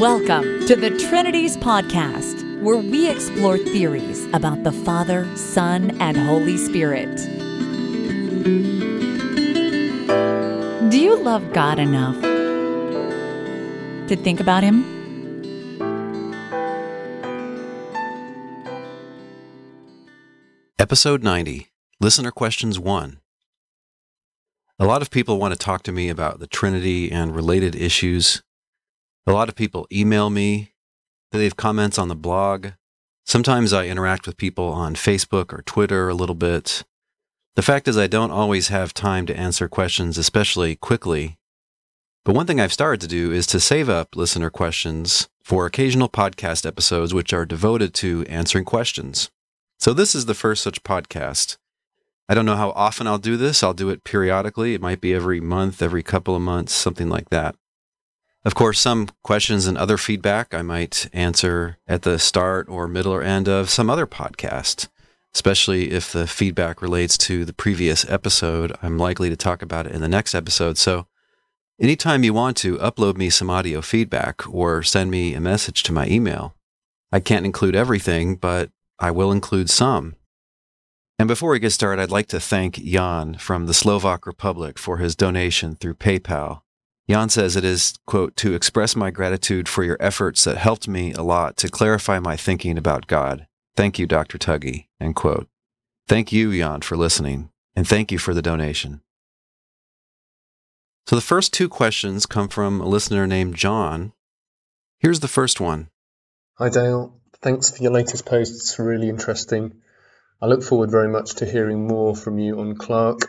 Welcome to the Trinities Podcast, where we explore theories about the Father, Son, and Holy Spirit. Do you love God enough to think about Him? Episode 90 Listener Questions 1. A lot of people want to talk to me about the Trinity and related issues. A lot of people email me, they leave comments on the blog. Sometimes I interact with people on Facebook or Twitter a little bit. The fact is, I don't always have time to answer questions, especially quickly. But one thing I've started to do is to save up listener questions for occasional podcast episodes which are devoted to answering questions. So this is the first such podcast. I don't know how often I'll do this. I'll do it periodically. It might be every month, every couple of months, something like that. Of course, some questions and other feedback I might answer at the start or middle or end of some other podcast, especially if the feedback relates to the previous episode. I'm likely to talk about it in the next episode. So, anytime you want to upload me some audio feedback or send me a message to my email, I can't include everything, but I will include some. And before we get started, I'd like to thank Jan from the Slovak Republic for his donation through PayPal. Jan says it is, quote, to express my gratitude for your efforts that helped me a lot to clarify my thinking about God. Thank you, Dr. Tuggy, end quote. Thank you, Jan, for listening, and thank you for the donation. So the first two questions come from a listener named John. Here's the first one. Hi, Dale. Thanks for your latest post. It's really interesting. I look forward very much to hearing more from you on Clark.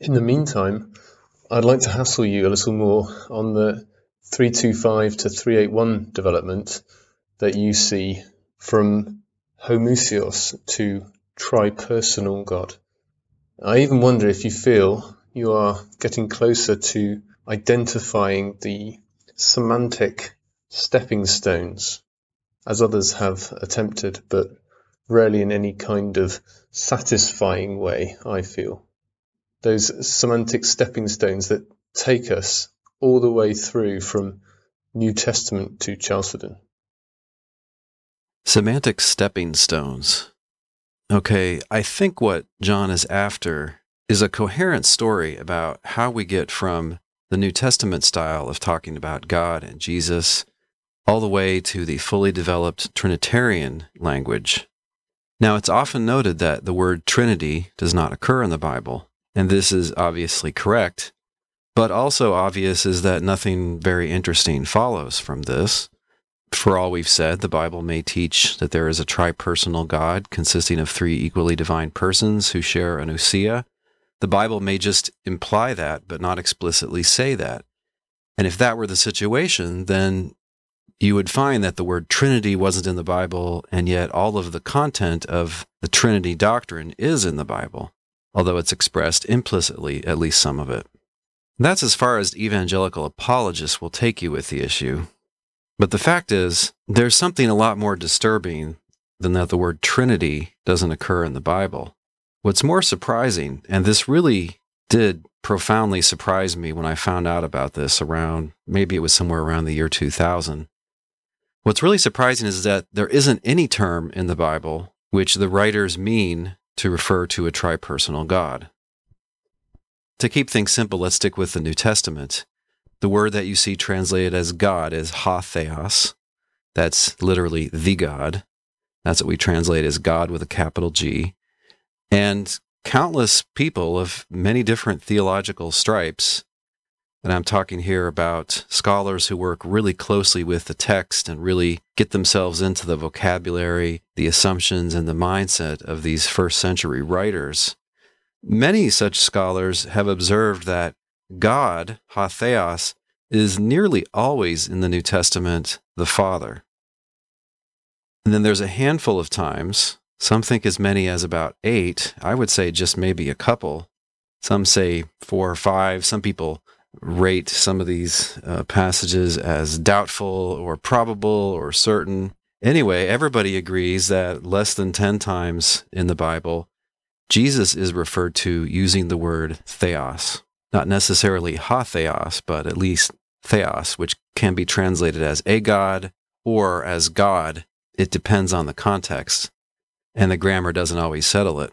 In the meantime, I'd like to hassle you a little more on the 325 to 381 development that you see from homoousios to tripersonal God. I even wonder if you feel you are getting closer to identifying the semantic stepping stones as others have attempted, but rarely in any kind of satisfying way, I feel. Those semantic stepping stones that take us all the way through from New Testament to Chalcedon. Semantic stepping stones. Okay, I think what John is after is a coherent story about how we get from the New Testament style of talking about God and Jesus all the way to the fully developed Trinitarian language. Now, it's often noted that the word Trinity does not occur in the Bible, and this is obviously correct, but also obvious is that nothing very interesting follows from this. For all we've said, the Bible may teach that there is a tripersonal God consisting of three equally divine persons who share an ousia. The Bible may just imply that, but not explicitly say that. And if that were the situation, then you would find that the word Trinity wasn't in the Bible, and yet all of the content of the Trinity doctrine is in the Bible, although it's expressed implicitly, at least some of it. That's as far as evangelical apologists will take you with the issue. But the fact is, there's something a lot more disturbing than that the word Trinity doesn't occur in the Bible. What's more surprising, and this really did profoundly surprise me when I found out about this around maybe it was somewhere around the year 2000, What's really surprising is that there isn't any term in the Bible which the writers mean to refer to a tripersonal God. To keep things simple, let's stick with the New Testament. The word that you see translated as God is ha theos. That's literally the God. That's what we translate as God with a capital G. And countless people of many different theological stripes and I'm talking here about scholars who work really closely with the text and really get themselves into the vocabulary, the assumptions, and the mindset of these first century writers. Many such scholars have observed that God, ha theos, is nearly always in the New Testament the Father. And then there's a handful of times, some think as many as about eight, I would say just maybe a couple. Some say four or five. Some people rate some of these uh, passages as doubtful or probable or certain. Anyway, everybody agrees that less than 10 times in the Bible, Jesus is referred to using the word theos. Not necessarily ha theos, but at least theos, which can be translated as a god or as God. It depends on the context, and the grammar doesn't always settle it.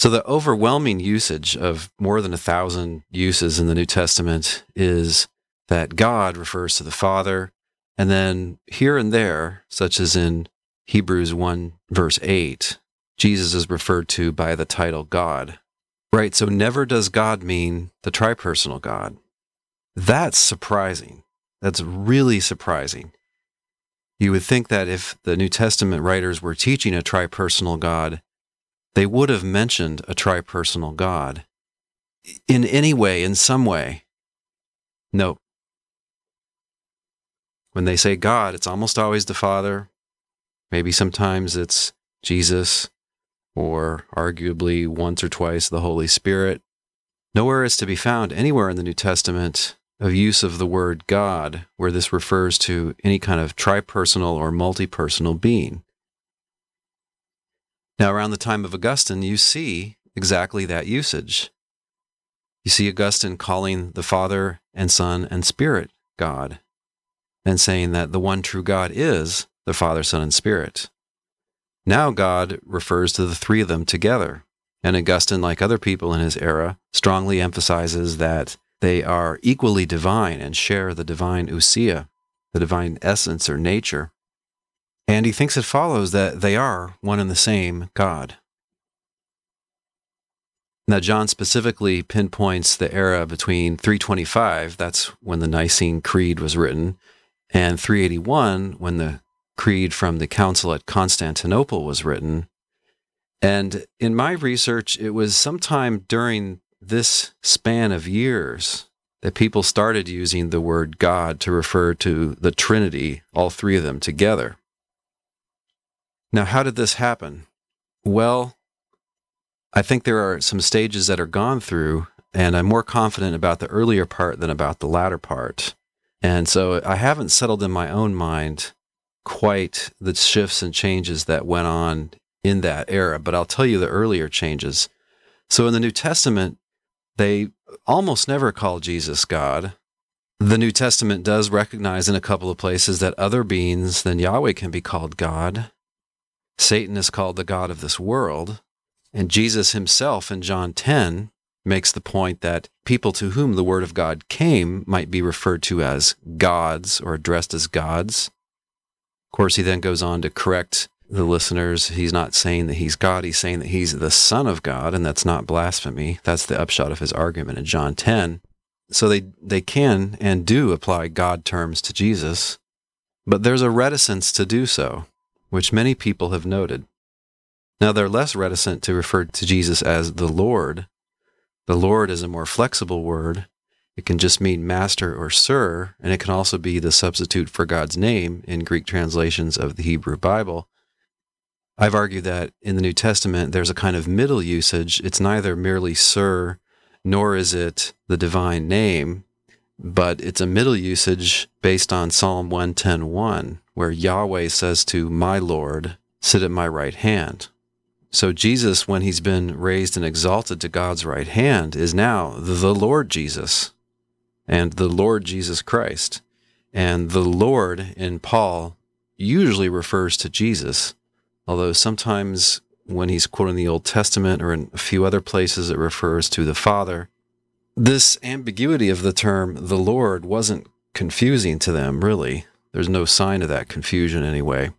So, the overwhelming usage of more than a thousand uses in the New Testament is that God refers to the Father, and then here and there, such as in Hebrews 1, verse 8, Jesus is referred to by the title God. Right, so never does God mean the tripersonal God. That's surprising. That's really surprising. You would think that if the New Testament writers were teaching a tripersonal God, they would have mentioned a tripersonal God in any way, in some way. Nope. When they say God, it's almost always the Father. Maybe sometimes it's Jesus, or arguably once or twice the Holy Spirit. Nowhere is to be found anywhere in the New Testament of use of the word God where this refers to any kind of tripersonal or multipersonal being. Now, around the time of Augustine, you see exactly that usage. You see Augustine calling the Father and Son and Spirit God, and saying that the one true God is the Father, Son, and Spirit. Now God refers to the three of them together. And Augustine, like other people in his era, strongly emphasizes that they are equally divine and share the divine ousia, the divine essence or nature. And he thinks it follows that they are one and the same God. Now, John specifically pinpoints the era between 325, that's when the Nicene Creed was written, and 381, when the creed from the council at Constantinople was written. And in my research, it was sometime during this span of years that people started using the word God to refer to the Trinity, all three of them together. Now, how did this happen? Well, I think there are some stages that are gone through, and I'm more confident about the earlier part than about the latter part. And so I haven't settled in my own mind quite the shifts and changes that went on in that era, but I'll tell you the earlier changes. So in the New Testament, they almost never call Jesus God. The New Testament does recognize in a couple of places that other beings than Yahweh can be called God. Satan is called the God of this world. And Jesus himself in John 10 makes the point that people to whom the word of God came might be referred to as gods or addressed as gods. Of course, he then goes on to correct the listeners. He's not saying that he's God, he's saying that he's the Son of God, and that's not blasphemy. That's the upshot of his argument in John 10. So they, they can and do apply God terms to Jesus, but there's a reticence to do so, which many people have noted. Now, they're less reticent to refer to Jesus as the Lord. The Lord is a more flexible word, it can just mean master or sir, and it can also be the substitute for God's name in Greek translations of the Hebrew Bible. I've argued that in the New Testament, there's a kind of middle usage. It's neither merely sir, nor is it the divine name, but it's a middle usage based on Psalm 110.1, where Yahweh says to my Lord, sit at my right hand. So Jesus, when he's been raised and exalted to God's right hand, is now the Lord Jesus and the Lord Jesus Christ. And the Lord in Paul usually refers to Jesus, although sometimes when he's quoting the Old Testament or in a few other places, it refers to the Father. This ambiguity of the term the Lord wasn't confusing to them, really. There's no sign of that confusion anyway.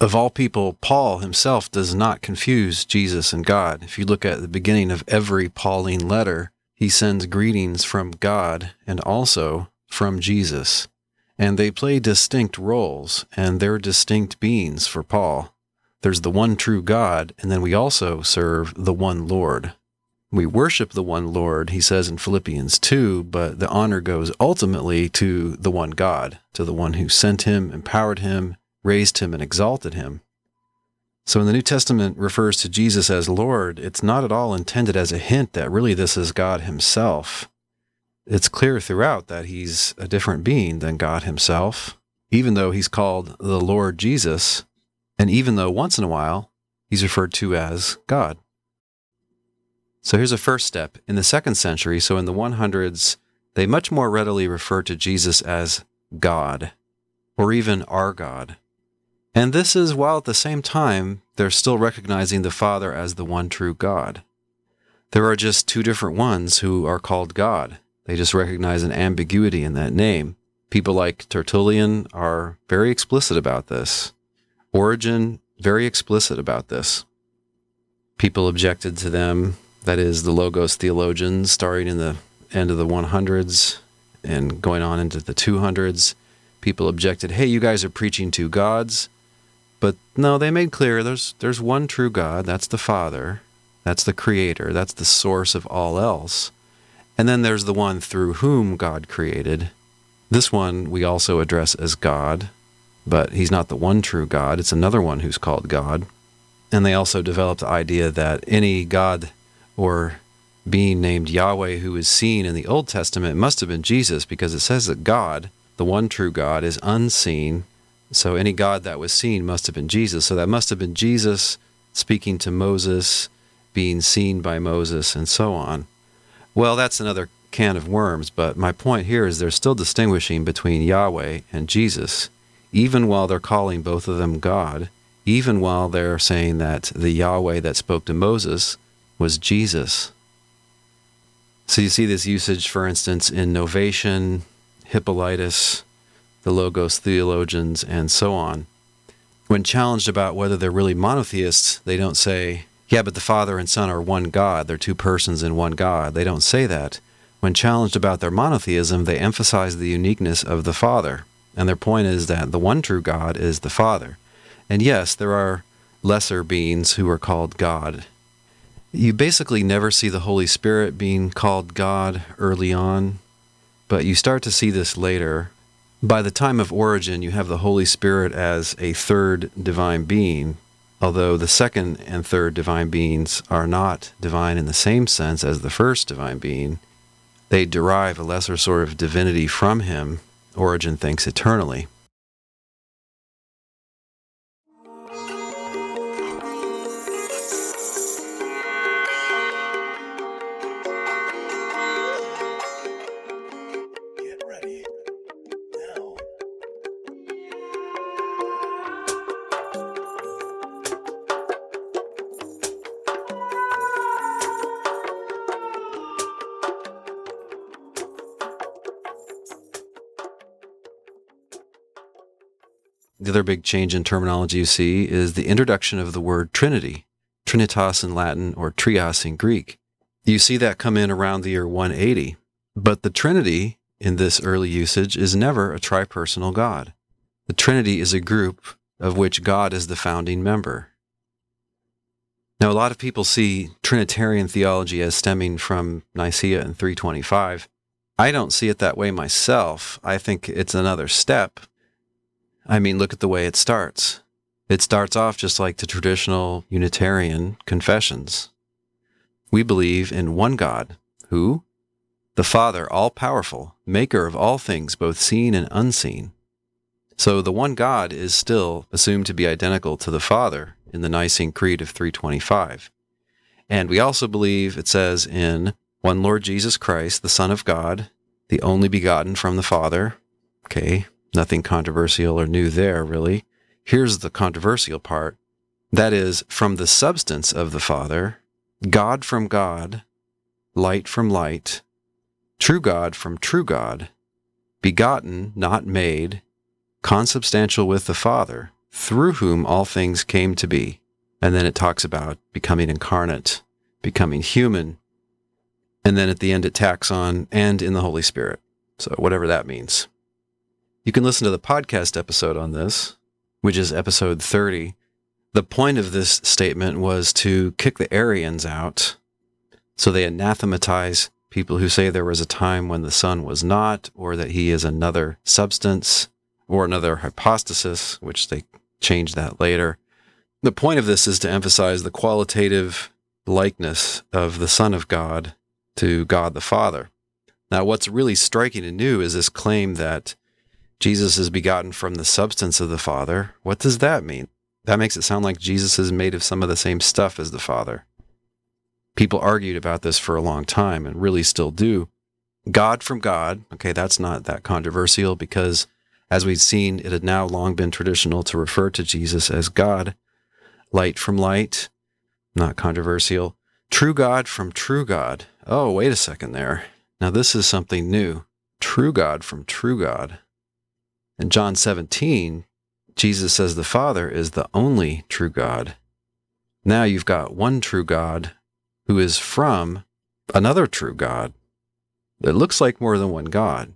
Of all people, Paul himself does not confuse Jesus and God. If you look at the beginning of every Pauline letter, he sends greetings from God and also from Jesus. And they play distinct roles, and they're distinct beings for Paul. There's the one true God, and then we also serve the one Lord. We worship the one Lord, he says in Philippians 2, but the honor goes ultimately to the one God, to the one who sent him, empowered him, raised him, and exalted him. So when the New Testament refers to Jesus as Lord, it's not at all intended as a hint that really this is God Himself. It's clear throughout that He's a different being than God Himself, even though He's called the Lord Jesus, and even though once in a while He's referred to as God. So here's a first step. In the second century, so in the 100s they much more readily refer to Jesus as God, or even our God. And this is while at the same time they're still recognizing the Father as the one true God. There are just two different ones who are called God. They just recognize an ambiguity in that name. People like Tertullian are very explicit about this. Origen, very explicit about this. People objected to them, that is, the Logos theologians, starting in the end of the 100s and going on into the 200s. People objected, hey, you guys are preaching two gods. But no, they made clear there's, there's one true God, that's the Father, that's the Creator, that's the source of all else. And then there's the one through whom God created. This one we also address as God, but he's not the one true God. It's another one who's called God. And they also developed the idea that any God or being named Yahweh who is seen in the Old Testament must have been Jesus because it says that God, the one true God, is unseen. So any God that was seen must have been Jesus. So that must have been Jesus speaking to Moses, being seen by Moses, and so on. Well, that's another can of worms, but my point here is they're still distinguishing between Yahweh and Jesus, even while they're calling both of them God, even while they're saying that the Yahweh that spoke to Moses was Jesus. So you see this usage, for instance, in Novatian, Hippolytus, the Logos theologians, and so on. When challenged about whether they're really monotheists, they don't say, yeah, but the Father and Son are one God. They're two persons in one God. They don't say that. When challenged about their monotheism, they emphasize the uniqueness of the Father. And their point is that the one true God is the Father. And yes, there are lesser beings who are called God. You basically never see the Holy Spirit being called God early on, but you start to see this later. By the time of Origen, you have the Holy Spirit as a third divine being, although the second and third divine beings are not divine in the same sense as the first divine being, they derive a lesser sort of divinity from him, Origen thinks eternally. Other big change in terminology you see is the introduction of the word Trinity, Trinitas in Latin or Trias in Greek. You see that come in around the year 180. But the Trinity in this early usage is never a tripersonal God. The Trinity is a group of which God is the founding member. Now, a lot of people see Trinitarian theology as stemming from Nicaea in 325. I don't see it that way myself. I think it's another step I mean, look at the way it starts. It starts off just like the traditional Unitarian confessions. We believe in one God, who? The Father, all powerful, maker of all things, both seen and unseen. So the one God is still assumed to be identical to the Father in the Nicene Creed of 325. And we also believe it says in one Lord Jesus Christ, the Son of God, the only begotten from the Father. Okay, Nothing controversial or new there, really. Here's the controversial part that is, from the substance of the Father, God from God, light from light, true God from true God, begotten, not made, consubstantial with the Father, through whom all things came to be. And then it talks about becoming incarnate, becoming human. And then at the end, it tacks on, and in the Holy Spirit. So, whatever that means. You can listen to the podcast episode on this, which is episode 30. The point of this statement was to kick the Arians out. So they anathematize people who say there was a time when the Son was not, or that he is another substance, or another hypostasis, which they changed that later. The point of this is to emphasize the qualitative likeness of the Son of God to God the Father. Now, what's really striking and new is this claim that Jesus is begotten from the substance of the Father. What does that mean? That makes it sound like Jesus is made of some of the same stuff as the Father. People argued about this for a long time and really still do. God from God. Okay, that's not that controversial because, as we've seen, it had now long been traditional to refer to Jesus as God. Light from light, not controversial. True God from true God. Oh, wait a second there. Now, this is something new. True God from true God. In John 17, Jesus says the Father is the only true God. Now you've got one true God who is from another true God. It looks like more than one God.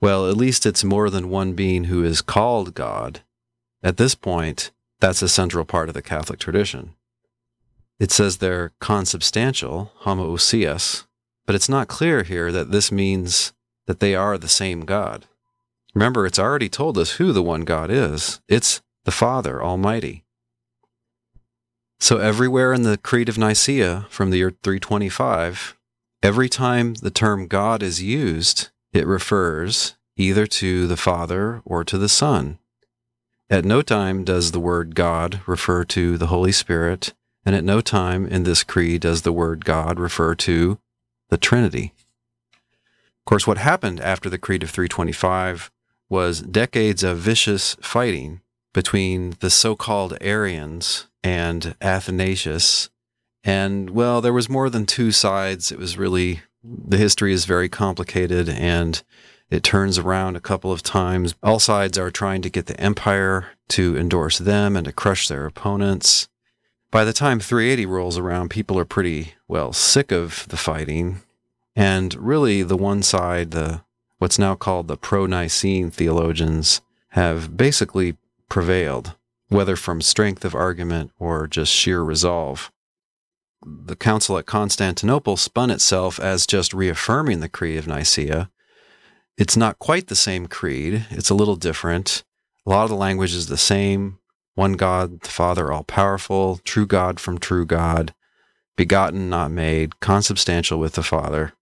Well, at least it's more than one being who is called God. At this point, that's a central part of the Catholic tradition. It says they're consubstantial, homoousios, but it's not clear here that this means that they are the same God. Remember, it's already told us who the one God is it's the Father Almighty. So, everywhere in the Creed of Nicaea from the year 325, every time the term God is used, it refers either to the Father or to the Son. At no time does the word God refer to the Holy Spirit, and at no time in this creed does the word God refer to the Trinity. Of course, what happened after the Creed of 325 was decades of vicious fighting between the so called Arians and Athanasius. And well, there was more than two sides. It was really, the history is very complicated and it turns around a couple of times. All sides are trying to get the empire to endorse them and to crush their opponents. By the time 380 rolls around, people are pretty, well, sick of the fighting. And really, the one side, the what's now called the pro Nicene theologians, have basically prevailed, whether from strength of argument or just sheer resolve. The Council at Constantinople spun itself as just reaffirming the Creed of Nicaea. It's not quite the same creed, it's a little different. A lot of the language is the same one God, the Father, all powerful, true God from true God, begotten, not made, consubstantial with the Father.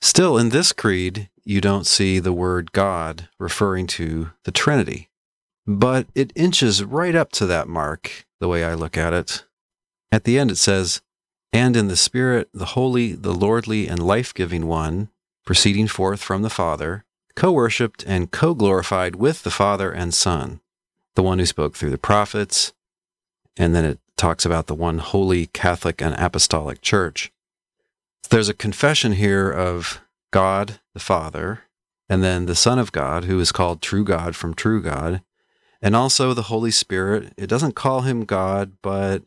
Still, in this creed, you don't see the word God referring to the Trinity. But it inches right up to that mark, the way I look at it. At the end, it says, And in the Spirit, the holy, the lordly, and life giving one, proceeding forth from the Father, co worshipped and co glorified with the Father and Son, the one who spoke through the prophets. And then it talks about the one holy Catholic and Apostolic Church. There's a confession here of God the Father, and then the Son of God, who is called true God from true God, and also the Holy Spirit. It doesn't call him God, but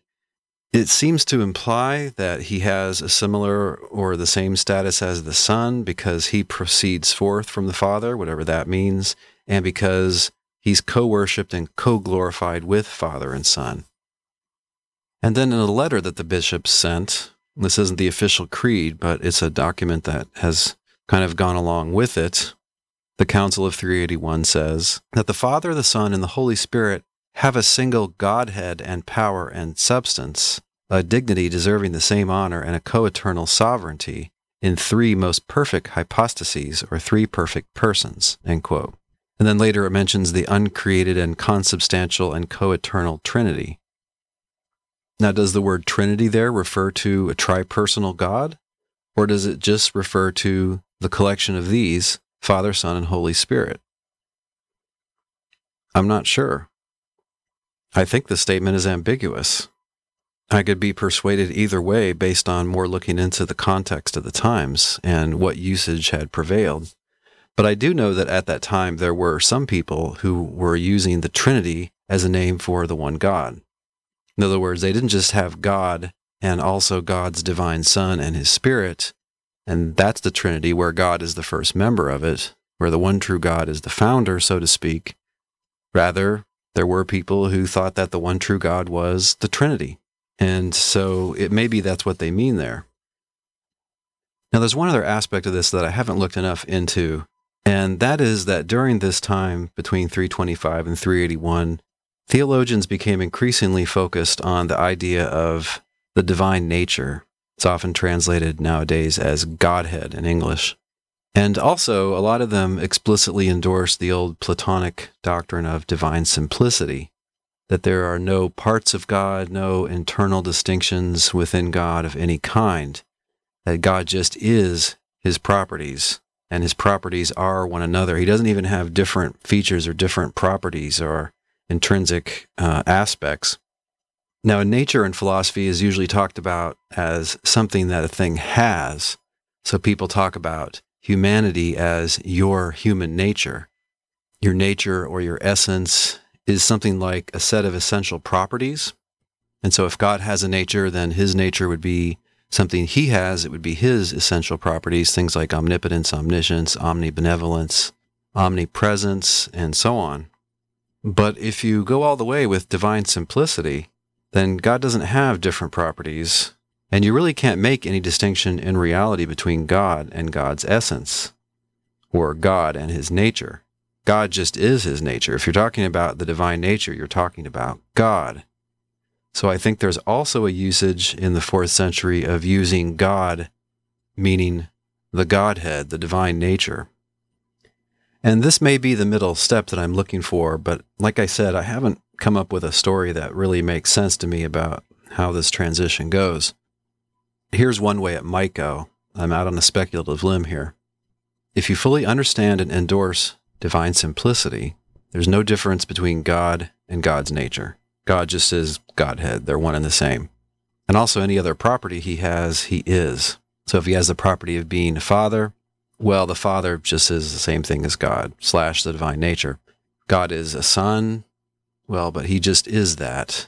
it seems to imply that he has a similar or the same status as the Son because he proceeds forth from the Father, whatever that means, and because he's co worshiped and co glorified with Father and Son. And then in a letter that the bishops sent, this isn't the official creed, but it's a document that has kind of gone along with it. The Council of 381 says that the Father, the Son, and the Holy Spirit have a single Godhead and power and substance, a dignity deserving the same honor and a co eternal sovereignty in three most perfect hypostases or three perfect persons. End quote. And then later it mentions the uncreated and consubstantial and co eternal Trinity. Now, does the word Trinity there refer to a tripersonal God? Or does it just refer to the collection of these, Father, Son, and Holy Spirit? I'm not sure. I think the statement is ambiguous. I could be persuaded either way based on more looking into the context of the times and what usage had prevailed. But I do know that at that time there were some people who were using the Trinity as a name for the one God. In other words, they didn't just have God and also God's divine Son and his Spirit. And that's the Trinity, where God is the first member of it, where the one true God is the founder, so to speak. Rather, there were people who thought that the one true God was the Trinity. And so it may be that's what they mean there. Now, there's one other aspect of this that I haven't looked enough into, and that is that during this time between 325 and 381, theologians became increasingly focused on the idea of the divine nature. It's often translated nowadays as Godhead in English. And also, a lot of them explicitly endorse the old Platonic doctrine of divine simplicity, that there are no parts of God, no internal distinctions within God of any kind, that God just is his properties, and his properties are one another. He doesn't even have different features or different properties or intrinsic uh, aspects. Now, nature in philosophy is usually talked about as something that a thing has. So people talk about humanity as your human nature. Your nature or your essence is something like a set of essential properties. And so if God has a nature, then his nature would be something he has. It would be his essential properties, things like omnipotence, omniscience, omnibenevolence, omnipresence, and so on. But if you go all the way with divine simplicity, then God doesn't have different properties, and you really can't make any distinction in reality between God and God's essence, or God and his nature. God just is his nature. If you're talking about the divine nature, you're talking about God. So I think there's also a usage in the fourth century of using God, meaning the Godhead, the divine nature. And this may be the middle step that I'm looking for, but like I said, I haven't come up with a story that really makes sense to me about how this transition goes. Here's one way it might go. I'm out on a speculative limb here. If you fully understand and endorse divine simplicity, there's no difference between God and God's nature. God just is Godhead, they're one and the same. And also, any other property he has, he is. So if he has the property of being a father, well, the Father just is the same thing as God, slash the divine nature. God is a son, well, but he just is that.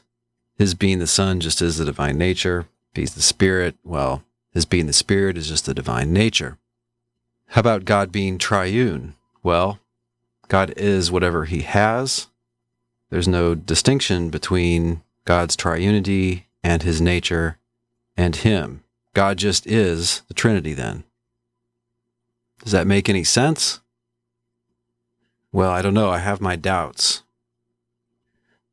His being the Son just is the divine nature. He's the Spirit, well, his being the Spirit is just the divine nature. How about God being triune? Well, God is whatever he has. There's no distinction between God's triunity and his nature and him. God just is the Trinity then. Does that make any sense? Well, I don't know. I have my doubts.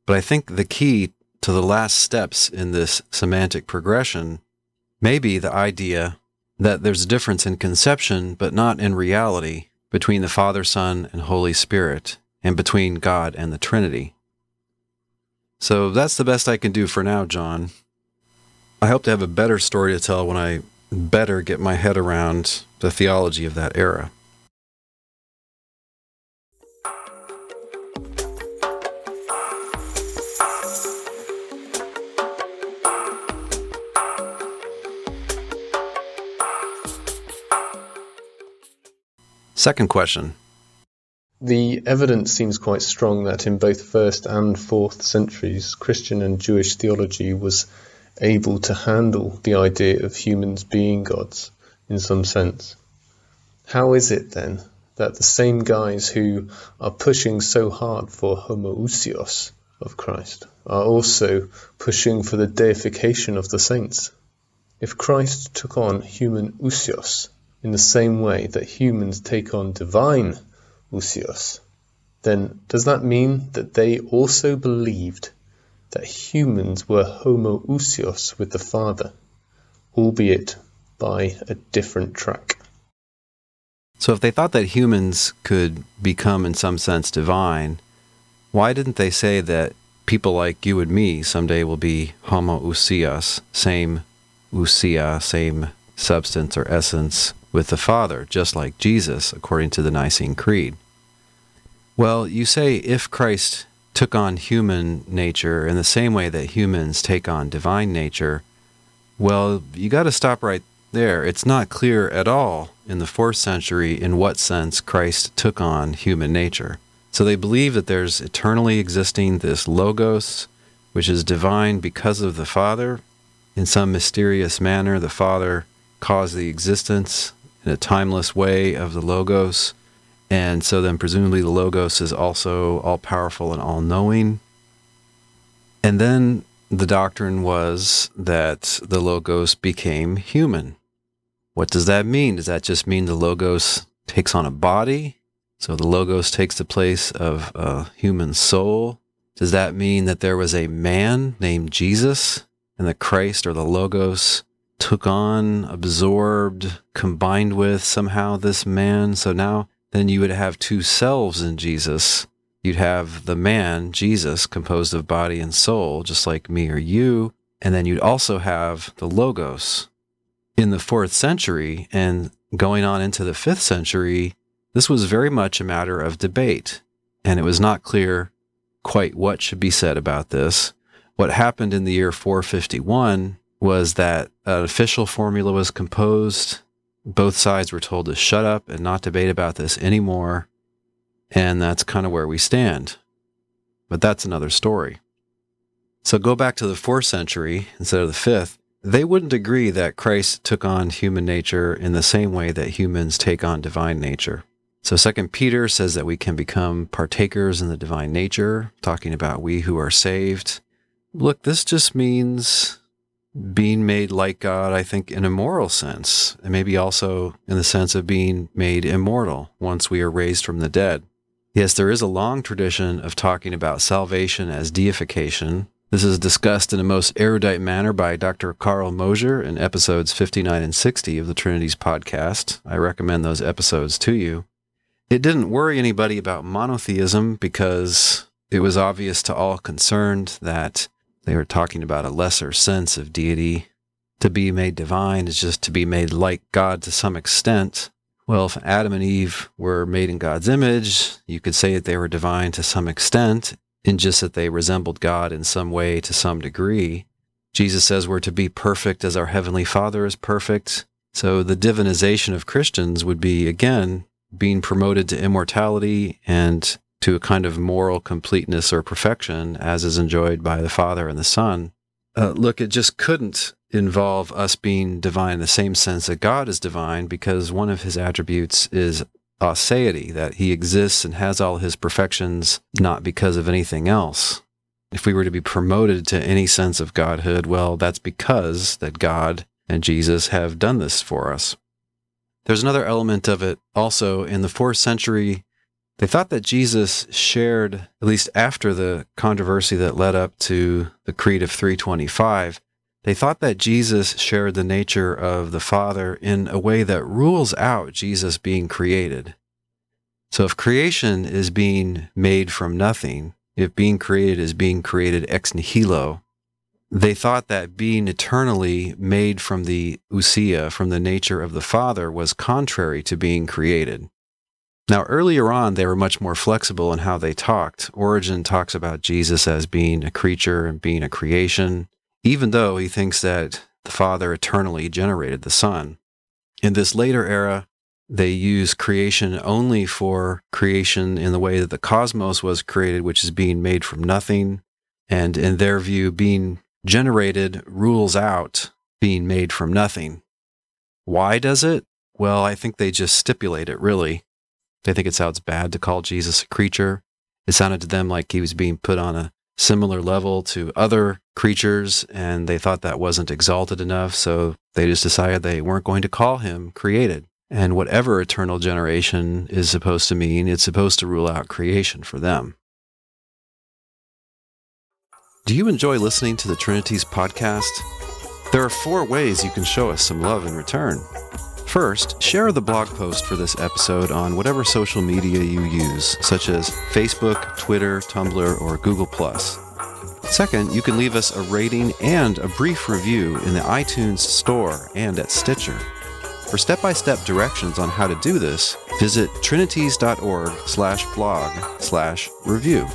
But I think the key to the last steps in this semantic progression may be the idea that there's a difference in conception, but not in reality, between the Father, Son, and Holy Spirit, and between God and the Trinity. So that's the best I can do for now, John. I hope to have a better story to tell when I better get my head around the theology of that era. Second question. The evidence seems quite strong that in both first and fourth centuries, Christian and Jewish theology was able to handle the idea of humans being gods in some sense. How is it then that the same guys who are pushing so hard for homoousios of Christ are also pushing for the deification of the saints? If Christ took on human ousios, in the same way that humans take on divine ousios, then does that mean that they also believed that humans were homoousios with the Father, albeit by a different track? So, if they thought that humans could become, in some sense, divine, why didn't they say that people like you and me someday will be homoousios, same ousia, same substance or essence with the Father, just like Jesus, according to the Nicene Creed. Well, you say if Christ took on human nature in the same way that humans take on divine nature, well, you got to stop right there. It's not clear at all in the fourth century in what sense Christ took on human nature. So they believe that there's eternally existing this Logos, which is divine because of the Father. In some mysterious manner, the Father caused the existence in a timeless way of the Logos. And so then presumably the Logos is also all powerful and all knowing. And then the doctrine was that the Logos became human. What does that mean? Does that just mean the Logos takes on a body? So the Logos takes the place of a human soul? Does that mean that there was a man named Jesus and the Christ or the Logos took on, absorbed, combined with somehow this man. So now then you would have two selves in Jesus. You'd have the man, Jesus, composed of body and soul, just like me or you. And then you'd also have the Logos. In the fourth century, and going on into the fifth century, this was very much a matter of debate, and it was not clear quite what should be said about this. What happened in the year 451 was that an official formula was composed. Both sides were told to shut up and not debate about this anymore. And that's kind of where we stand. But that's another story. So go back to the fourth century instead of the fifth. They wouldn't agree that Christ took on human nature in the same way that humans take on divine nature. So second Peter says that we can become partakers in the divine nature, talking about we who are saved. Look, this just means being made like God, I think, in a moral sense, and maybe also in the sense of being made immortal once we are raised from the dead. Yes, there is a long tradition of talking about salvation as deification. This is discussed in a most erudite manner by Dr. Carl Mosser in episodes 59 and 60 of the Trinities podcast. I recommend those episodes to you. It didn't worry anybody about monotheism because it was obvious to all concerned that they were talking about a lesser sense of deity. To be made divine is just to be made like God to some extent. Well, if Adam and Eve were made in God's image, you could say that they were divine to some extent, in just that they resembled God in some way to some degree. Jesus says we're to be perfect as our Heavenly Father is perfect. So the divinization of Christians would be, again, being promoted to immortality and to a kind of moral completeness or perfection as is enjoyed by the Father and the Son. Uh, look, it just couldn't involve us being divine in the same sense that God is divine because one of his attributes is aseity, that he exists and has all his perfections not because of anything else. If we were to be promoted to any sense of godhood, well, that's because that God and Jesus have done this for us. There's another element of it also in the fourth century. They thought that Jesus shared, at least after the controversy that led up to the Creed of 325, they thought that Jesus shared the nature of the Father in a way that rules out Jesus being created. So if creation is being made from nothing, if being created is being created ex nihilo, they thought that being eternally made from the ousia, from the nature of the Father, was contrary to being created. Now, earlier on, they were much more flexible in how they talked. Origen talks about Jesus as being a creature and being a creation, even though he thinks that the Father eternally generated the Son. In this later era, they use creation only for creation in the way that the cosmos was created, which is being made from nothing. And in their view, being generated rules out being made from nothing. Why does it? Well, I think they just stipulate it, really. They think it sounds bad to call Jesus a creature. It sounded to them like he was being put on a similar level to other creatures, and they thought that wasn't exalted enough, so they just decided they weren't going to call him created. And whatever eternal generation is supposed to mean, it's supposed to rule out creation for them. Do you enjoy listening to the Trinities podcast? There are four ways you can show us some love in return. First, share the blog post for this episode on whatever social media you use, such as Facebook, Twitter, Tumblr, or Google. Second, you can leave us a rating and a brief review in the iTunes Store and at Stitcher. For step-by-step directions on how to do this, visit trinities.org slash blog slash review.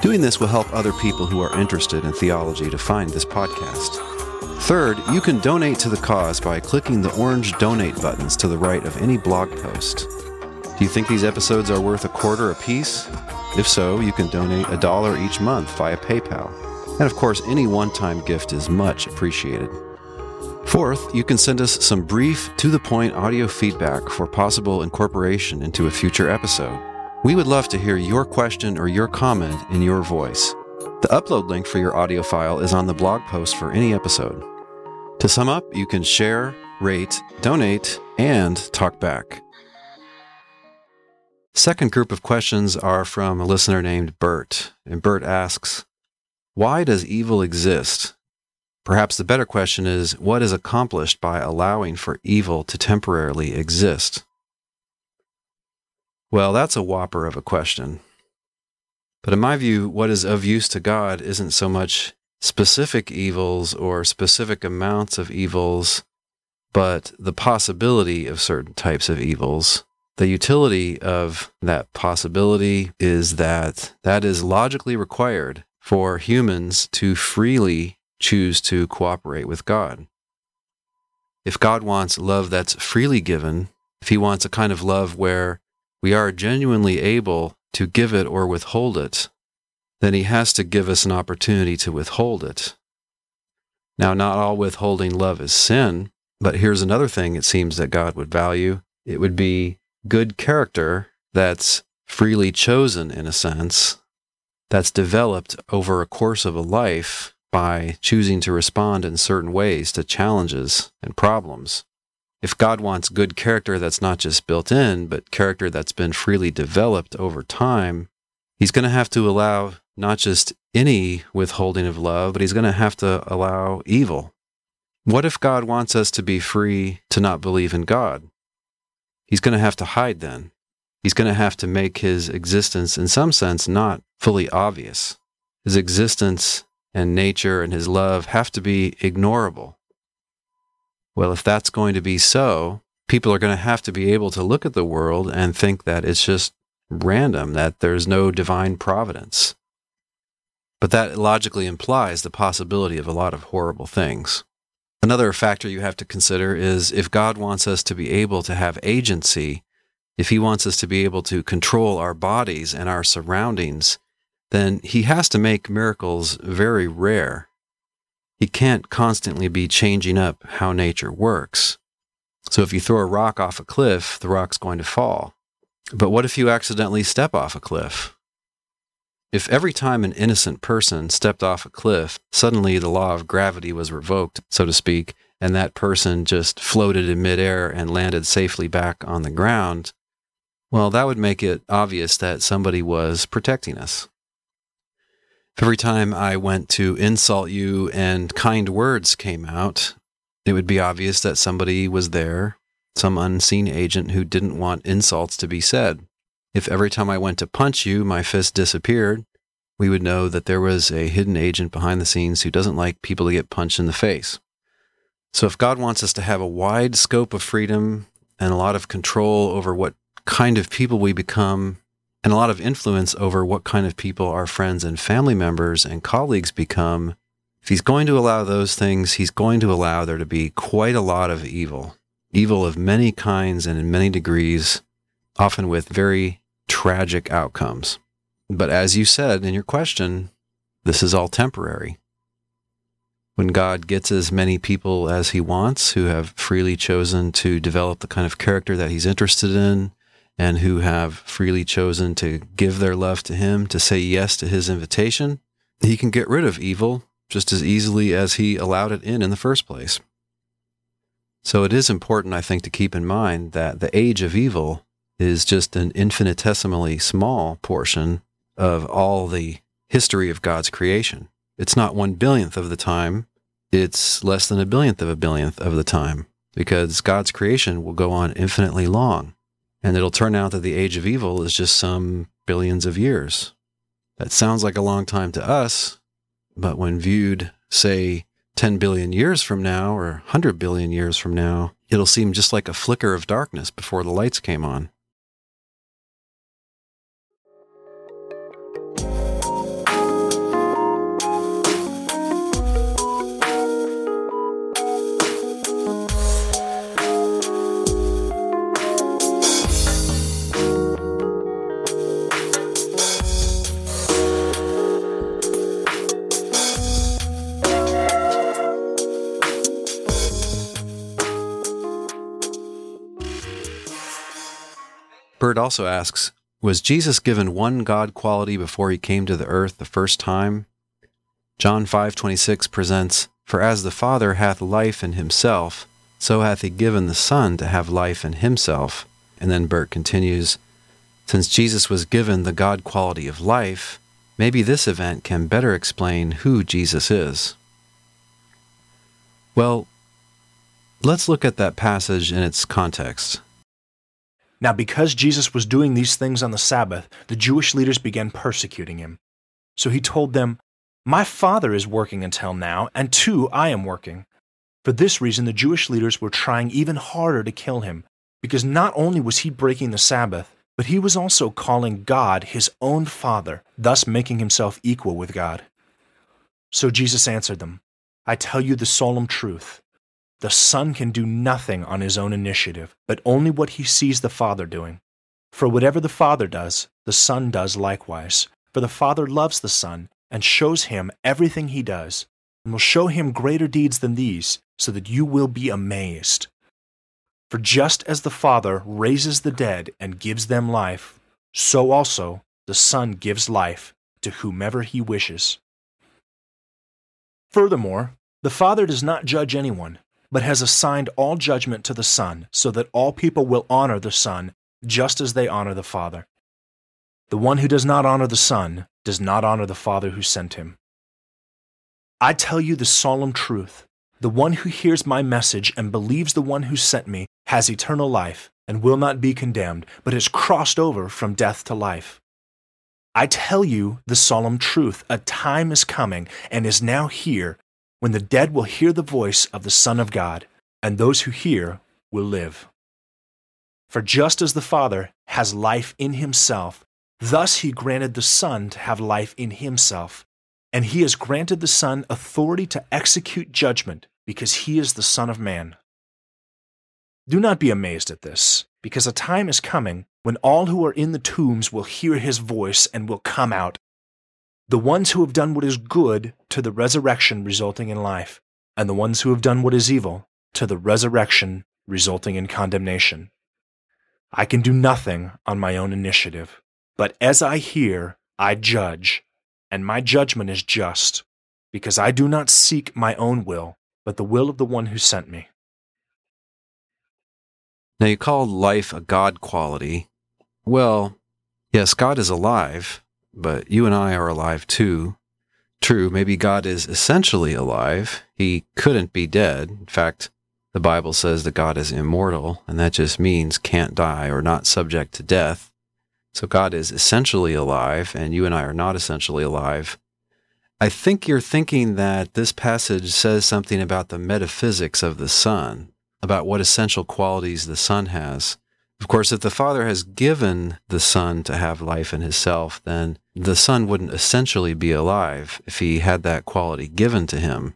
Doing this will help other people who are interested in theology to find this podcast. Third, you can donate to the cause by clicking the orange donate buttons to the right of any blog post. Do you think these episodes are worth a quarter apiece? If so, you can donate a dollar each month via PayPal. And of course, any one time gift is much appreciated. Fourth, you can send us some brief, to the point audio feedback for possible incorporation into a future episode. We would love to hear your question or your comment in your voice. The upload link for your audio file is on the blog post for any episode. To sum up, you can share, rate, donate, and talk back. Second group of questions are from a listener named Bert. And Bert asks, Why does evil exist? Perhaps the better question is, What is accomplished by allowing for evil to temporarily exist? Well, that's a whopper of a question. But in my view, what is of use to God isn't so much specific evils or specific amounts of evils, but the possibility of certain types of evils. The utility of that possibility is that that is logically required for humans to freely choose to cooperate with God. If God wants love that's freely given, if He wants a kind of love where we are genuinely able to give it or withhold it, then He has to give us an opportunity to withhold it. Now, not all withholding love is sin, but here's another thing it seems that God would value it would be good character that's freely chosen, in a sense, that's developed over a course of a life by choosing to respond in certain ways to challenges and problems. If God wants good character that's not just built in, but character that's been freely developed over time, He's going to have to allow not just any withholding of love, but He's going to have to allow evil. What if God wants us to be free to not believe in God? He's going to have to hide then. He's going to have to make his existence, in some sense, not fully obvious. His existence and nature and his love have to be ignorable. Well, if that's going to be so, people are going to have to be able to look at the world and think that it's just random, that there's no divine providence. But that logically implies the possibility of a lot of horrible things. Another factor you have to consider is if God wants us to be able to have agency, if He wants us to be able to control our bodies and our surroundings, then He has to make miracles very rare. He can't constantly be changing up how nature works. So if you throw a rock off a cliff, the rock's going to fall. But what if you accidentally step off a cliff? If every time an innocent person stepped off a cliff, suddenly the law of gravity was revoked, so to speak, and that person just floated in midair and landed safely back on the ground, well, that would make it obvious that somebody was protecting us. Every time I went to insult you and kind words came out, it would be obvious that somebody was there, some unseen agent who didn't want insults to be said. If every time I went to punch you, my fist disappeared, we would know that there was a hidden agent behind the scenes who doesn't like people to get punched in the face. So, if God wants us to have a wide scope of freedom and a lot of control over what kind of people we become, and a lot of influence over what kind of people our friends and family members and colleagues become, if He's going to allow those things, He's going to allow there to be quite a lot of evil, evil of many kinds and in many degrees, often with very tragic outcomes. But as you said in your question, this is all temporary. When God gets as many people as he wants who have freely chosen to develop the kind of character that he's interested in and who have freely chosen to give their love to him, to say yes to his invitation, he can get rid of evil just as easily as he allowed it in in the first place. So it is important, I think, to keep in mind that the age of evil is just an infinitesimally small portion of all the history of God's creation. It's not one billionth of the time, it's less than a billionth of a billionth of the time, because God's creation will go on infinitely long. And it'll turn out that the age of evil is just some billions of years. That sounds like a long time to us, but when viewed, say, 10 billion years from now or 100 billion years from now, it'll seem just like a flicker of darkness before the lights came on. Bert also asks, was Jesus given one God quality before he came to the earth the first time? John 5:26 presents, "For as the Father hath life in himself, so hath he given the Son to have life in himself." And then Bert continues, "Since Jesus was given the God quality of life, maybe this event can better explain who Jesus is." Well, let's look at that passage in its context. Now, because Jesus was doing these things on the Sabbath, the Jewish leaders began persecuting him. So he told them, My Father is working until now, and too I am working. For this reason, the Jewish leaders were trying even harder to kill him, because not only was he breaking the Sabbath, but he was also calling God his own Father, thus making himself equal with God. So Jesus answered them I tell you the solemn truth. The Son can do nothing on his own initiative, but only what he sees the Father doing. For whatever the Father does, the Son does likewise. For the Father loves the Son and shows him everything he does, and will show him greater deeds than these, so that you will be amazed. For just as the Father raises the dead and gives them life, so also the Son gives life to whomever he wishes. Furthermore, the Father does not judge anyone, but has assigned all judgment to the Son, so that all people will honor the Son just as they honor the Father. The one who does not honor the Son does not honor the Father who sent him. I tell you the solemn truth. The one who hears my message and believes the one who sent me has eternal life and will not be condemned, but has crossed over from death to life. I tell you the solemn truth. A time is coming and is now here when the dead will hear the voice of the Son of God, and those who hear will live. For just as the Father has life in himself, thus he granted the Son to have life in himself and he has granted the Son authority to execute judgment because he is the Son of Man. Do not be amazed at this, because a time is coming when all who are in the tombs will hear his voice and will come out. The ones who have done what is good to the resurrection resulting in life, and the ones who have done what is evil to the resurrection resulting in condemnation. I can do nothing on my own initiative, but as I hear, I judge and my judgment is just, because I do not seek my own will, but the will of the one who sent me. Now, you call life a God quality. Well, yes, God is alive, but you and I are alive too. True, maybe God is essentially alive. He couldn't be dead. In fact, the Bible says that God is immortal, and that just means can't die or not subject to death. So God is essentially alive, and you and I are not essentially alive. I think you're thinking that this passage says something about the metaphysics of the Son, about what essential qualities the Son has. Of course, if the Father has given the Son to have life in himself, then the Son wouldn't essentially be alive if he had that quality given to him.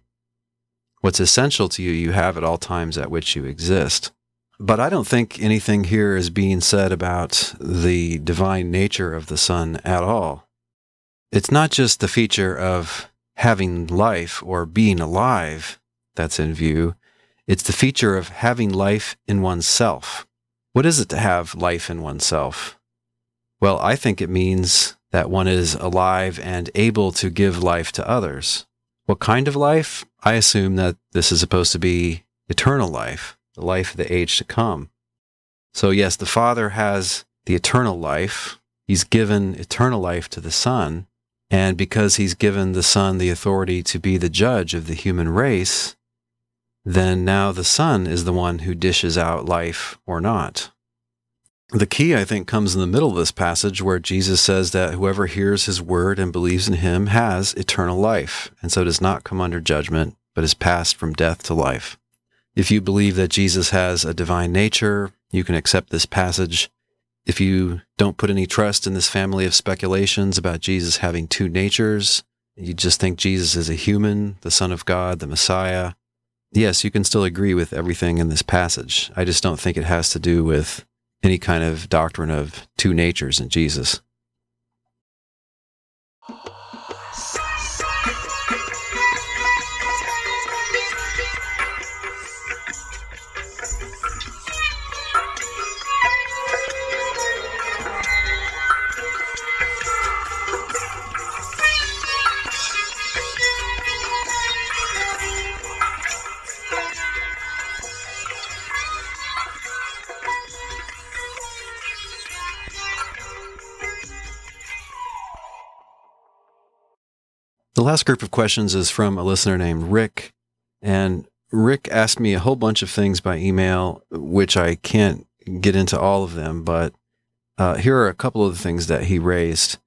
What's essential to you, you have at all times at which you exist. But I don't think anything here is being said about the divine nature of the Son at all. It's not just the feature of having life or being alive that's in view, it's the feature of having life in oneself. What is it to have life in oneself? Well, I think it means that one is alive and able to give life to others. What kind of life? I assume that this is supposed to be eternal life the life of the age to come. So, yes, the Father has the eternal life. He's given eternal life to the Son. And because he's given the Son the authority to be the judge of the human race, then now the Son is the one who dishes out life or not. The key, I think, comes in the middle of this passage where Jesus says that whoever hears his word and believes in him has eternal life, and so does not come under judgment, but is passed from death to life. If you believe that Jesus has a divine nature, you can accept this passage. If you don't put any trust in this family of speculations about Jesus having two natures, you just think Jesus is a human, the Son of God, the Messiah, yes, you can still agree with everything in this passage. I just don't think it has to do with any kind of doctrine of two natures in Jesus. The last group of questions is from a listener named Rick. And Rick asked me a whole bunch of things by email, which I can't get into all of them, but uh, here are a couple of the things that he raised.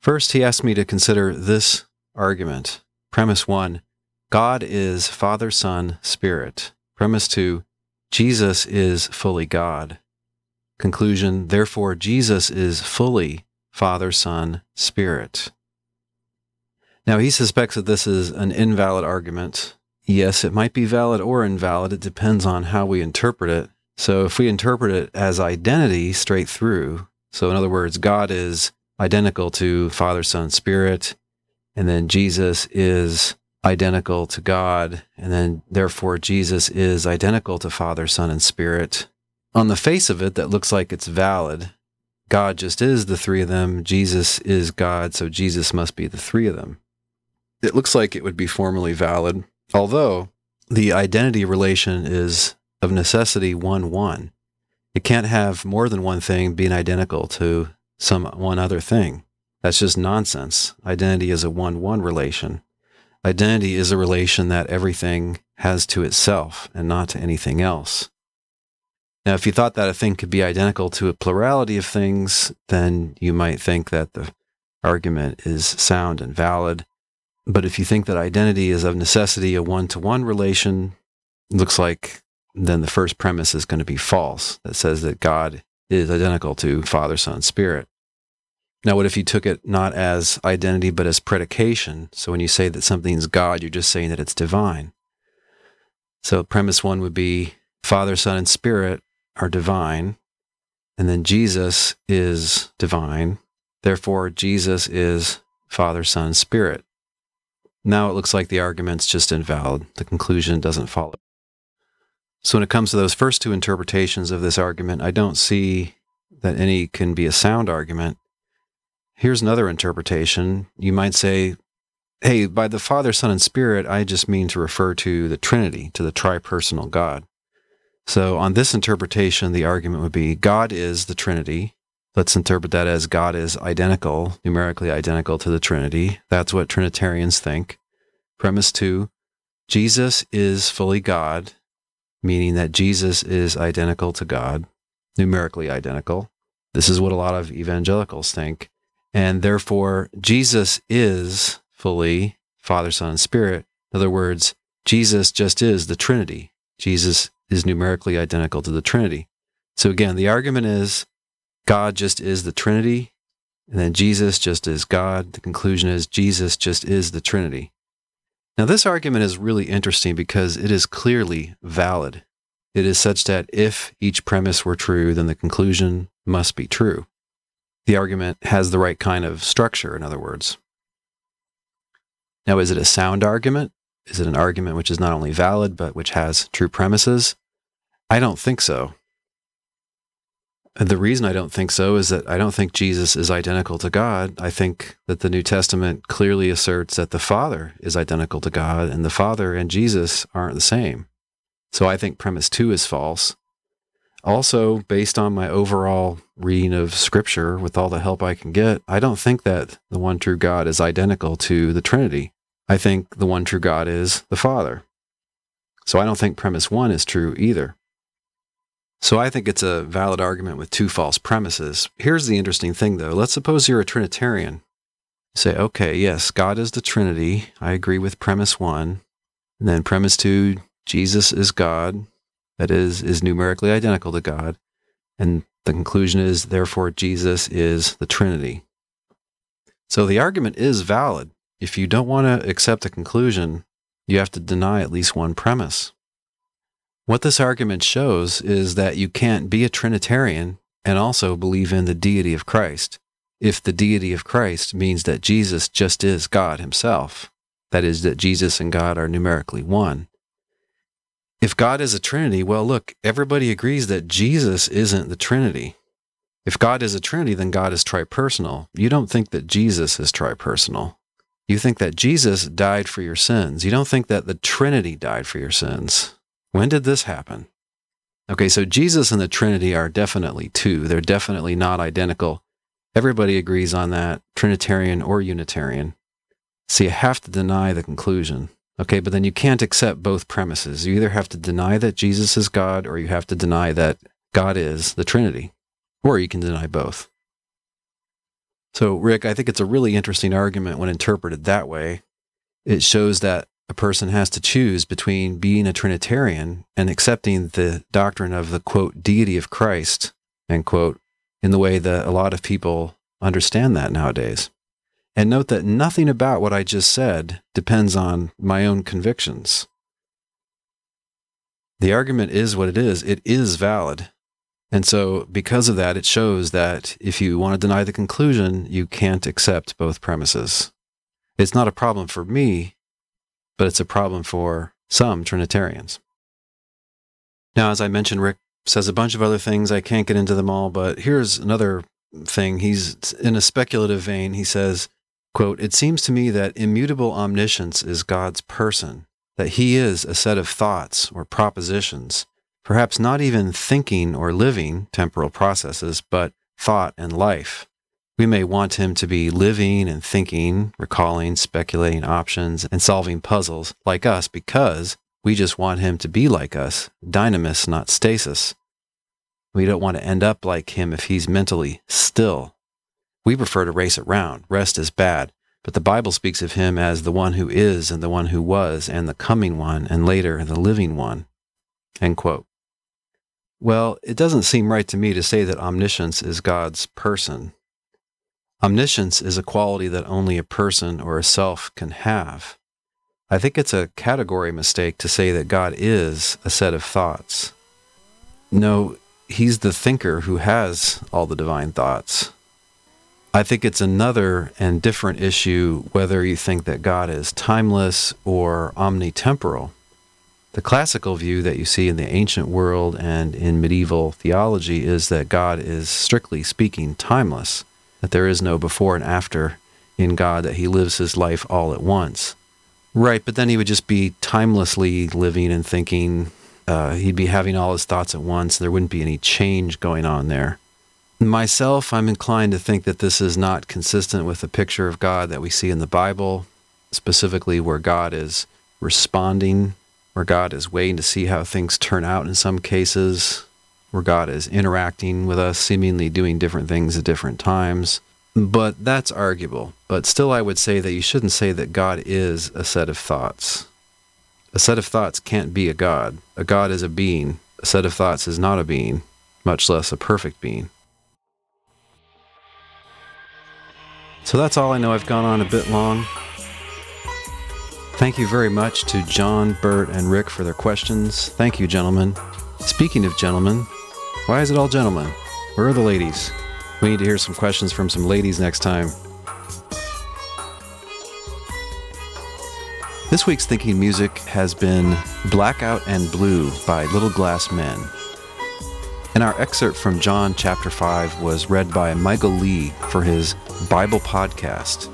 First, he asked me to consider this argument. Premise one God is Father, Son, Spirit. Premise two Jesus is fully God. Conclusion Therefore, Jesus is fully Father, Son, Spirit. Now, he suspects that this is an invalid argument. Yes, it might be valid or invalid. It depends on how we interpret it. So, if we interpret it as identity straight through, so in other words, God is identical to Father, Son, Spirit, and then Jesus is identical to God, and then therefore Jesus is identical to Father, Son, and Spirit. On the face of it, that looks like it's valid. God just is the three of them. Jesus is God, so Jesus must be the three of them. It looks like it would be formally valid, although the identity relation is of necessity 1 1. It can't have more than one thing being identical to some one other thing. That's just nonsense. Identity is a 1 1 relation. Identity is a relation that everything has to itself and not to anything else. Now, if you thought that a thing could be identical to a plurality of things, then you might think that the argument is sound and valid. But if you think that identity is of necessity a one to one relation, looks like then the first premise is going to be false that says that God is identical to Father, Son, Spirit. Now, what if you took it not as identity, but as predication? So when you say that something's God, you're just saying that it's divine. So premise one would be Father, Son, and Spirit are divine. And then Jesus is divine. Therefore, Jesus is Father, Son, Spirit. Now it looks like the argument's just invalid. The conclusion doesn't follow. So when it comes to those first two interpretations of this argument, I don't see that any can be a sound argument. Here's another interpretation. You might say, hey, by the Father, Son, and Spirit, I just mean to refer to the Trinity, to the tripersonal God. So on this interpretation, the argument would be God is the Trinity. Let's interpret that as God is identical, numerically identical to the Trinity. That's what Trinitarians think. Premise two, Jesus is fully God, meaning that Jesus is identical to God, numerically identical. This is what a lot of evangelicals think. And therefore, Jesus is fully Father, Son, and Spirit. In other words, Jesus just is the Trinity. Jesus is numerically identical to the Trinity. So again, the argument is God just is the Trinity, and then Jesus just is God. The conclusion is Jesus just is the Trinity. Now, this argument is really interesting because it is clearly valid. It is such that if each premise were true, then the conclusion must be true the argument has the right kind of structure, in other words. Now, is it a sound argument? Is it an argument which is not only valid, but which has true premises? I don't think so. The reason I don't think so is that I don't think Jesus is identical to God. I think that the New Testament clearly asserts that the Father is identical to God, and the Father and Jesus aren't the same. So I think premise two is false. Also, based on my overall reading of scripture with all the help I can get, I don't think that the one true God is identical to the Trinity. I think the one true God is the Father. So I don't think premise one is true either. So I think it's a valid argument with two false premises. Here's the interesting thing though. Let's suppose you're a Trinitarian. say, okay, yes, God is the Trinity. I agree with premise one. And then premise two, Jesus is God that is, is numerically identical to God. And the conclusion is, therefore, Jesus is the Trinity. So the argument is valid. If you don't want to accept the conclusion, you have to deny at least one premise. What this argument shows is that you can't be a Trinitarian and also believe in the deity of Christ if the deity of Christ means that Jesus just is God himself. That is, that Jesus and God are numerically one if God is a Trinity, well, look, everybody agrees that Jesus isn't the Trinity. If God is a Trinity, then God is tripersonal. You don't think that Jesus is tripersonal. You think that Jesus died for your sins. You don't think that the Trinity died for your sins. When did this happen? Okay, so Jesus and the Trinity are definitely two. They're definitely not identical. Everybody agrees on that, Trinitarian or Unitarian. So you have to deny the conclusion. Okay, but then you can't accept both premises. You either have to deny that Jesus is God or you have to deny that God is the Trinity, or you can deny both. So, Rick, I think it's a really interesting argument when interpreted that way. It shows that a person has to choose between being a Trinitarian and accepting the doctrine of the quote deity of Christ, end quote, in the way that a lot of people understand that nowadays. And note that nothing about what I just said depends on my own convictions. The argument is what it is, it is valid. And so, because of that, it shows that if you want to deny the conclusion, you can't accept both premises. It's not a problem for me, but it's a problem for some Trinitarians. Now, as I mentioned, Rick says a bunch of other things. I can't get into them all, but here's another thing. He's in a speculative vein. He says, quote, It seems to me that immutable omniscience is God's person, that he is a set of thoughts or propositions, perhaps not even thinking or living temporal processes, but thought and life. We may want him to be living and thinking, recalling, speculating options, and solving puzzles like us because we just want him to be like us, dynamis, not stasis. We don't want to end up like him if he's mentally still. We prefer to race around. Rest is bad. But the Bible speaks of him as the one who is, and the one who was, and the coming one, and later the living one. End quote. Well, it doesn't seem right to me to say that omniscience is God's person. Omniscience is a quality that only a person or a self can have. I think it's a category mistake to say that God is a set of thoughts. No, he's the thinker who has all the divine thoughts. I think it's another and different issue whether you think that God is timeless or omnitemporal. The classical view that you see in the ancient world and in medieval theology is that God is strictly speaking timeless that there is no before and after in God, that he lives his life all at once. Right, but then he would just be timelessly living and thinking. Uh, he'd be having all his thoughts at once. There wouldn't be any change going on there. Myself, I'm inclined to think that this is not consistent with the picture of God that we see in the Bible, specifically where God is responding, where God is waiting to see how things turn out in some cases, where God is interacting with us, seemingly doing different things at different times. But that's arguable. But still, I would say that you shouldn't say that God is a set of thoughts. A set of thoughts can't be a God. A God is a being. A set of thoughts is not a being, much less a perfect being. So that's all I know. I've gone on a bit long. Thank you very much to John, Bert, and Rick for their questions. Thank you, gentlemen. Speaking of gentlemen, why is it all gentlemen? Where are the ladies? We need to hear some questions from some ladies next time. This week's Thinking Music has been Blackout and Blue by Little Glass Men. And our excerpt from John chapter 5 was read by Michael Lee for his Bible podcast.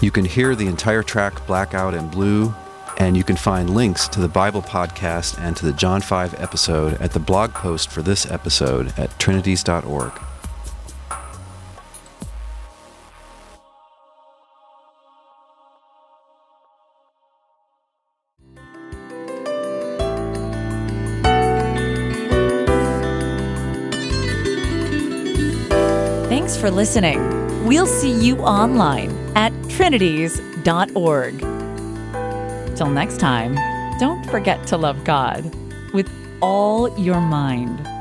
You can hear the entire track Blackout and Blue and you can find links to the Bible podcast and to the John 5 episode at the blog post for this episode at trinities.org. Thanks for listening. We'll see you online at trinities.org. Till next time, don't forget to love God with all your mind.